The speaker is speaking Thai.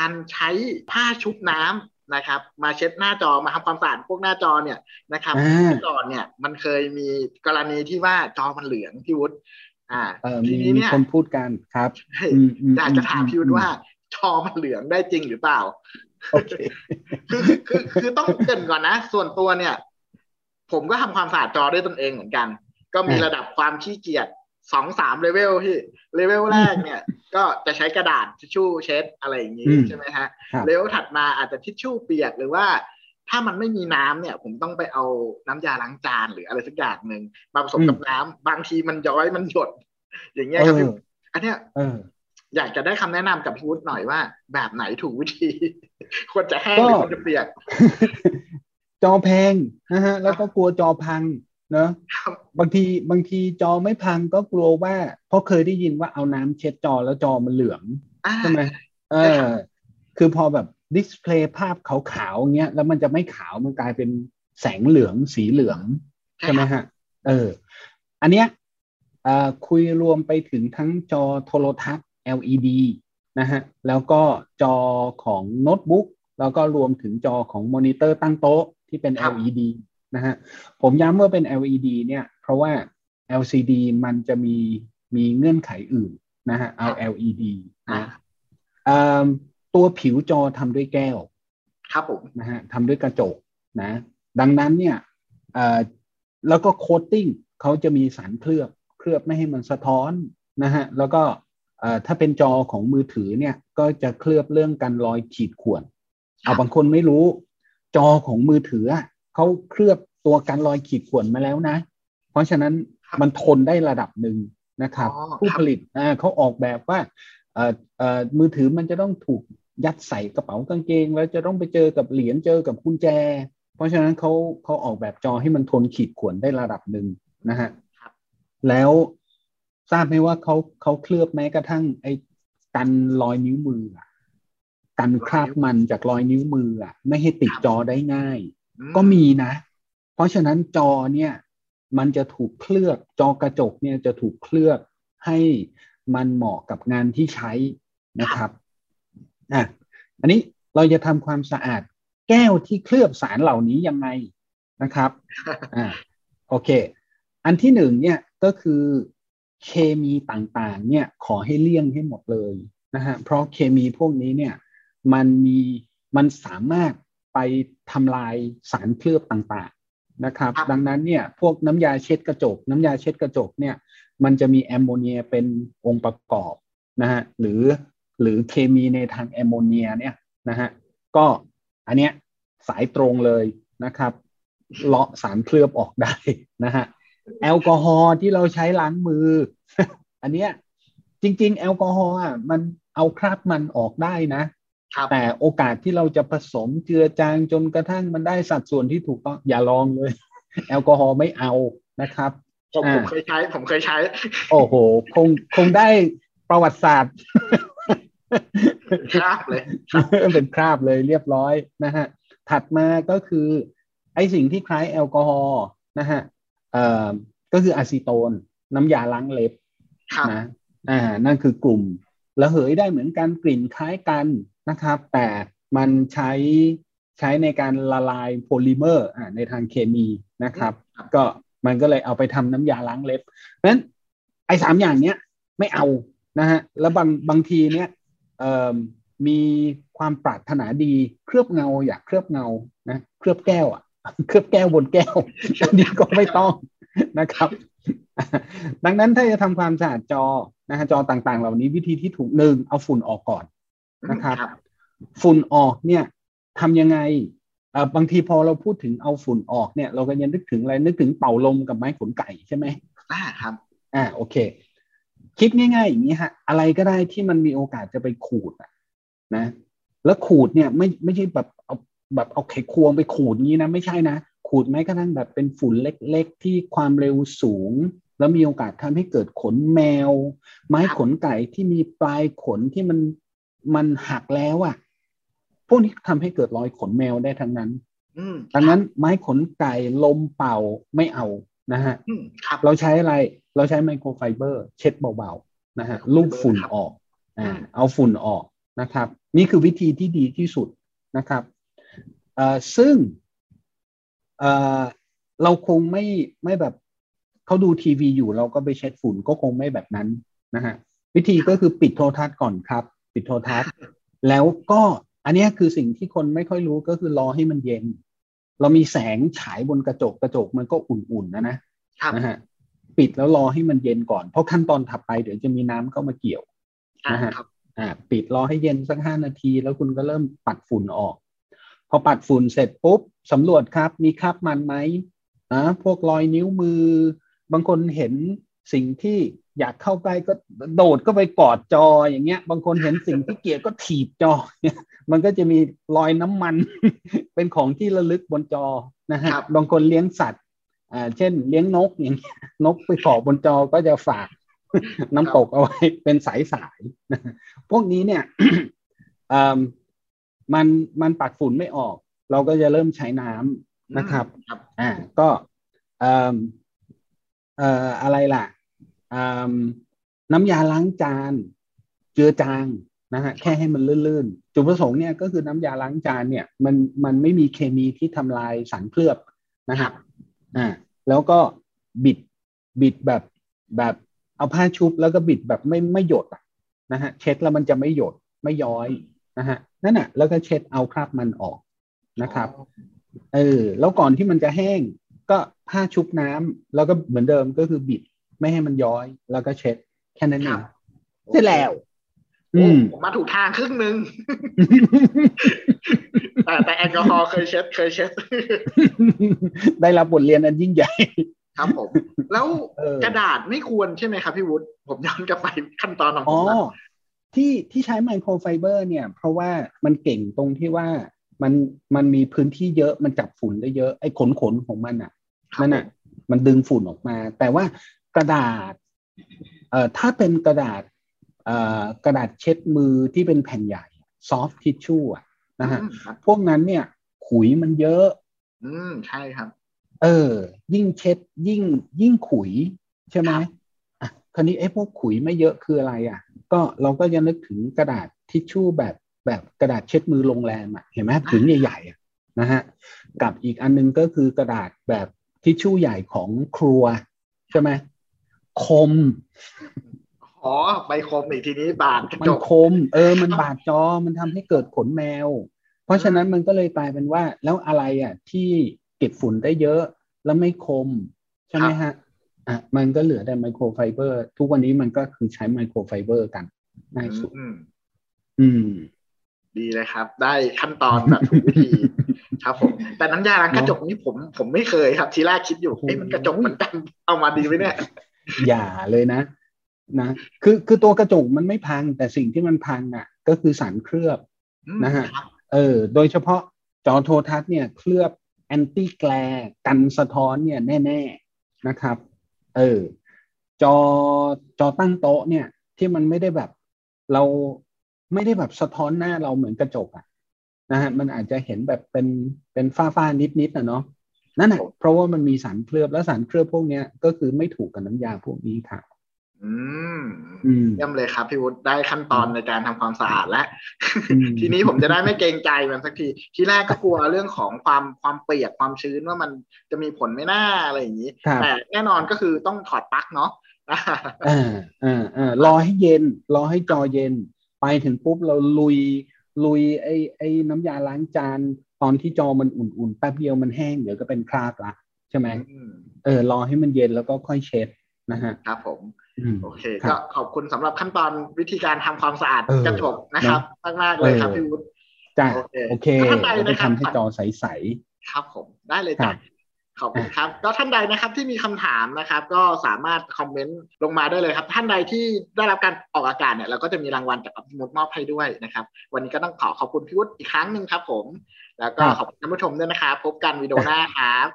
การใช้ผ้าชุบน้ำนะครับ มาเช็ดหน้าจอมาทำความสะอาดพวกหน้าจอเนี่ยนะครับอ่าเมื่อก่อนเนี่ยมันเคยมีกรณีที่ว่าจอมันเหลืองพี่วุฒิอ่าเออทีมีนี้มีเนี่ยคนพูดกันครับใช่อืมอืมอยากจะถามอืมพี่วุฒิอืมว่าจอมันเหลืองได้จริงหรือเปล่าโอเคคือคือคือต้องเกรินก่อนนะ ส่วนตัวเนี่ย ผมก็ทำความสะอาดจอด้วยตนเองเหมือนกัน ก็มีอ่าระดับความขี้เกียจ สองสามเลเวลที่เลเวลแรกเนี่ย ก็จะใช้กระดาษทิชชู่เช็ดอะไรอย่างนี้อืมใช่ไหมฮะครับเลเวลถัดมาอาจจะทิชชู่เปียกหรือว่าถ้ามันไม่มีน้ำเนี่ย ผมต้องไปเอาน้ำยาล้างจานหรืออะไรสักอย่างหนึ่งมาผสมกับน้ำบางทีมันย้อยมันหยด อย่างเงี้ยครับพี่เอออันเนี้ยเอออยากจะได้คำแนะนำกับพี่วุฒิหน่อยว่า แบบไหนถูกวิธี ควรจะแห้งหรือควรจะเปียก จอแพงนะฮะแล้วก็กลัวจอพัง เนอะครับบางทีบางทีจอไม่พังก็กลัวว่าเพราะเคยได้ยินว่าเอาน้ำเช็ดจอแล้วจอมันเหลืองอ่าใช่ไหมเอใช่ครับคือพอแบบ display ภาพขาวๆเงี้ยแล้วมันจะไม่ขาวมันกลายเป็นแสงเหลืองสีเหลืองใช่ไหมฮะ เออ อันเนี้ยเอ่อคุยรวมไปถึงทั้งจอโทรทัศน์ LED นะฮะ แล้วก็จอของโน้ตบุ๊กแล้วก็รวมถึงจอของมอนิเตอร์ตั้งโต๊ะที่เป็นครับ LED นะฮะผมย้ำว่าเป็น LED เนี่ย เพราะว่า LCD มันจะมีมีเงื่อนไขอื่นนะฮะเอา LED อ่านะเอ่อตัวผิวจอทำด้วยแก้ว ครับผมนะฮะทำด้วยกระจกนะ ดังนั้นเนี่ยเอ่อแล้วก็โคตติ้งเขาจะมีสารเคลือบเคลือบไม่ให้มันสะท้อนนะฮะแล้วก็เอ่อถ้าเป็นจอของมือถือเนี่ย ก็จะเคลือบเรื่องการรอยขีดข่วนเอาบางคนไม่รู้ จอของมือถืออะ เขาเคลือบตัวการรอยขีดข่วนมาแล้วนะ เพราะฉะนั้นครับมันทนได้ระดับหนึ่งนะครับอ๋อผู้ครับผลิตอ่าเขาออกแบบว่าเอ่อเอ่อมือถือมันจะต้องถูกยัดใส่กระเป๋ากางเกง แล้วจะต้องไปเจอกับเหรียญเจอกับกุญแจ เพราะฉะนั้นเขาเขาออกแบบจอให้มันทนขีดข่วนได้ระดับหนึ่งนะฮะครับแล้วทราบไหมว่าเขาเขาเคลือบแม้กระทั่ง ไอ้กันรอยนิ้วมืออะกันคราบมันจากรอยนิ้วมืออะ ไม่ให้ติดจอได้ง่ายอื ก็มีนะ เพราะฉะนั้นจอเนี่ย มันจะถูกเคลือบจอกระจกเนี่ยจะถูกเคลือบให้มันเหมาะกับงานที่ใช้นะครับอะอันนี้เราจะทำความสะอาดแก้วที่เคลือบสารเหล่านี้ยังไงนะครับอ่าโอเค อันที่หนึ่งเนี่ยก็คือเคมีต่างๆ เนี่ยขอให้เลี่ยงให้หมดเลยนะฮะเพราะเคมีพวกนี้เนี่ย มันมีมันสามารถ ไปทำลายสารเคลือบต่างๆนะครับครับดังนั้นเนี่ยพวกน้ำยาเช็ดกระจก น้ำยาเช็ดกระจกเนี่ยมันจะมีแอมโมเนียเป็นองค์ประกอบนะฮะหรือหรือเคมีในทางแอมโมเนียเนี่ยนะฮะก็อันเนี้ยสายตรงเลยนะครับเลาะสารเคลือบออกได้นะฮะแอลกอฮอล์ที่เราใช้ล้างมือ อันเนี้ยจริง ๆ แอลกอฮอล์อะมันเอาคราบมันออกได้นะครับ แต่โอกาสที่เราจะผสมเจือจางจนกระทั่งมันได้สัดส่วนที่ถูกต้องอย่าลองเลย แอลกอฮอล์ไม่เอานะครับผมอ่าผมเคยใช้ ผมเคยใช้ โอ้โห คงคงได้ประวัติศาสตร์ครับเลยเป็นคราบเลยเรียบร้อยนะฮะถัดมาก็คือ ไอสิ่งที่คล้ายแอลกอฮอล์นะฮะเอ่อก็คืออะซีโตน น้ำยาล้างเล็บครับนะอ่านั่นคือกลุ่ม ระเหยได้เหมือนกันกลิ่นคล้ายกันนะครับ แต่มันใช้ใช้ในการละลายโพลิเมอร์ในทางเคมีนะครับ ก็มันก็เลยเอาไปทำน้ำยาล้างเล็บเพราะฉะนั้นไอ้สามอย่างเนี้ยไม่เอานะฮะแล้วบางบางทีเนี้ยมีความปรารถนาดีเคลือบเงา อยากเคลือบเงานะเคลือบแก้วอะเคลือบแก้วบนแก้วอันนี้ก็ไม่ต้องนะครับ ดังนั้นถ้าจะทำความสะอาดจอนะฮะจอต่างๆ เหล่านี้วิธีที่ถูกหนึ่งเอาฝุ่นออกก่อนนะครับ ฝุ่นออกเนี่ยทำยังไงเอ่อบางทีพอเราพูดถึงเอาฝุ่นออกเนี่ย เราก็ยังนึกถึงอะไรนึกถึงเป่าลมกับไม้ขนไก่ใช่ไหมอ่าครับ อ่าโอเค คิดง่าย ๆ อย่างนี้ฮะ อะไรก็ได้ที่มันมีโอกาสจะไปขูดอะนะ แล้วขูดเนี่ยไม่ไม่ใช่แบบเอาแบบเอาไขควงไปขูดงี้นะ ไม่ใช่นะ ขูดแม้กระทั่งแบบเป็นฝุ่นเล็ก ๆ ที่ความเร็วสูง แล้วมีโอกาสทำให้เกิดขนแมว ไม้ขนไก่ที่มีปลายขนที่มันมันหักแล้วอะพวกนี้ทำให้เกิดรอยขนแมวได้ทั้งนั้นอืมดังนั้นไม้ขนไก่ลมเป่าไม่เอานะฮะอืมครับเราใช้อะไร เราใช้ไมโครไฟเบอร์ เช็ดเบาๆนะฮะลูบฝุ่นออกอ่าเอาฝุ่นออกนะครับ นี่คือวิธีที่ดีที่สุดนะครับเอ่อซึ่งเอ่อเราคงไม่ไม่แบบ เขาดูทีวีอยู่เราก็ไปเช็ดฝุ่นก็คงไม่แบบนั้นนะฮะวิธีก็คือปิดโทรทัศน์ก่อนครับ ปิดโทรทัศน์ แล้วก็อันนี้คือสิ่งที่คนไม่ค่อยรู้ก็คือรอให้มันเย็น เรามีแสงฉายบนกระจกกระจกมันก็อุ่นๆนะนะนะฮะปิดแล้วรอให้มันเย็นก่อนเพราะขั้นตอนถัดไปเดี๋ยวจะมีน้ำเข้ามาเกี่ยวนะฮะอ่าปิดรอให้เย็นสักห้านาที แล้วคุณก็เริ่มปัดฝุ่นออก พอปัดฝุ่นเสร็จปุ๊บสำรวจครับ มีคราบมันไหมนะพวกรอยนิ้วมือ บางคนเห็นสิ่งที่อยากเข้าใกล้ก็โดดก็ไปกอดจออย่างเงี้ย บางคนเห็นสิ่งที่เกลียดก็ถีบจอเนี่ยมันก็จะมีรอยน้ำมัน เป็นของที่ระลึกบนจอนะฮะบางคนเลี้ยงสัตว์อ่าเช่น เลี้ยงนกอย่างนกไปเกาะบนจอก็จะฝากน้ำตกเอาไว้เป็นสายสายพวกนี้เนี่ยมันมันปัดฝุ่นไม่ออก เราก็จะเริ่มใช้น้ำนะครับ อ่าก็ เอ่อเอ่ออะไรล่ะน้ำยาล้างจานเจือจางนะฮะแค่ให้มันลื่นๆ จุดประสงค์เนี่ยก็คือน้ำยาล้างจานเนี่ยมันมันไม่มีเคมีที่ทำลายสารเคลือบนะครับอ่าแล้วก็บิดบิดแบบแบบเอาผ้าชุบแล้วก็บิดแบบไม่ไม่หยดนะฮะเช็ดแล้วมันจะไม่หยดไม่ย้อยนะฮะนั่นแหะแล้วก็เช็ดเอาคราบมันออกนะครับเออแล้วก่อนที่มันจะแห้ง ก็ผ้าชุบน้ำแล้วก็เหมือนเดิมก็คือบิดไม่ให้มันย้อย แล้วก็เช็ด แค่นั้นเองเสร็จแล้วอืมมาถูกทางครึ่งหนึ่งแต่แต่แอลกอฮอล์เคยเช็ด เคยเช็ด ได้รับบทเรียนอันยิ่งใหญ่ ครับผม แล้วกระดาษไม่ควรใช่ไหมครับพี่วุฒิผมย้อนกลับไปขั้นตอนของผมที่ที่ใช้ไมโครไฟเบอร์เนี่ย เพราะว่ามันเก่งตรงที่ว่ามันมันมีพื้นที่เยอะมันจับฝุ่นได้เยอะไอ้ขนขนของมันอะ นั่นอะมันดึงฝุ่นออกมา แต่ว่ากระดาษเอ่อถ้าเป็นกระดาษเอ่อกระดาษเช็ดมือที่เป็นแผ่นใหญ่ซอฟต์ทิชชู่อะนะฮะพวกนั้นเนี่ย ขุยมันเยอะ อืมใช่ครับ เออ ยิ่งเช็ด ยิ่ง ยิ่งขุย ใช่ไหมอะคราวนี้ไอ้พวกขุยไม่เยอะคืออะไร อะ ก็เราก็จะนึกถึงกระดาษทิชชู่แบบแบบกระดาษเช็ดมือโรงแรมอะเห็นไหมผืนใหญ่ๆนะฮะกับอีกอันนึงก็คือกระดาษแบบ ทิชชู่ใหญ่ของครัว ใช่ไหมคมอ๋อใบคมอีกทีนี้บาดมันคม เออ มันบาดจอมันทำให้เกิดขนแมว เพราะฉะนั้นมันก็เลยกลายเป็นว่า แล้วอะไรอะ ที่เก็บฝุ่นได้เยอะแล้วไม่คม ใช่ไหมฮะอะมันก็เหลือแต่ไมโครไฟเบอร์ ทุกวันนี้มันก็คือใช้ไมโครไฟเบอร์กันง่ายสุด อืม ดีเลยครับ ได้ขั้นตอนแบบถูกวิธี ครับผมแต่น้ำยาล้างกระจกนี่ผมผมไม่เคยครับ ทีแรกคิดอยู่เอ้มันกระจกเหมือนกันเอามาดีไหมเนี่ยอย่าเลยนะนะคือคือตัวกระจกมันไม่พัง แต่สิ่งที่มันพังอะ ก็คือสารเคลือบนะฮะเออ โดยเฉพาะจอโทรทัศน์เนี่ยเคลือบแอนตี้แกลกันสะท้อนเนี่ยแน่ ๆนะครับ เออ จอจอตั้งโต๊ะเนี่ย ที่มันไม่ได้แบบ เราไม่ได้แบบสะท้อนหน้าเราเหมือนกระจกอะ นะฮะมันอาจจะเห็นแบบเป็นเป็นฝ้าฝ้านิดนิดนะเนาะนั่นแหละเพราะว่ามันมีสารเคลือบและสารเคลือบพวกเนี้ยก็คือไม่ถูกกับน้ำยาพวกนี้ค่ะ อืมเยี่ยมเลยครับพี่วุฒิได้ขั้นตอนในการทำความสะอาดแล้วทีนี้ผมจะได้ไม่เกรงใจมันสักทีที่แรกก็กลัวเรื่องของความความเปียกความชื้นว่ามันจะมีผลไม่น่าอะไรอย่างนี้ แต่แน่นอนก็คือต้องถอดปลั๊กเนาะอ่าอ่าอ่ารอให้เย็น รอให้จอเย็น ไปถึงปุ๊บเราลุย ลุยไอ้ไอ้น้ำยาล้างจานตอนที่จอมันอุ่นๆแป๊บเดียวมันแห้งเดี๋ยวก็เป็นคราบละใช่ไหมเออรอให้มันเย็นแล้วก็ค่อยเช็ดนะฮะครับผมโอเค ก็ขอบคุณสำหรับขั้นตอนวิธีการทำความสะอาดกระจกนะครับมากมากเลยครับพี่วุฒิจ้าโอเคท่านใดนะครับทำให้จอใสๆครับผมได้เลยจ้ะ ขอบคุณครับ ก็ท่านใดนะครับที่มีคำถามนะครับ ก็สามารถคอมเมนต์ลงมาได้เลยครับ ท่านใดที่ได้รับการออกอากาศเนี่ยเราก็จะมีรางวัลจากอัพมุดมอบให้ด้วยนะครับ วันนี้ก็ต้องขอขอบคุณพี่วุฒิอีกครั้งหนึ่งครับ ผม แล้วก็ขอบคุณท่านผู้ชมด้วยนะครับ พบกันวิดีโอหน้าครับ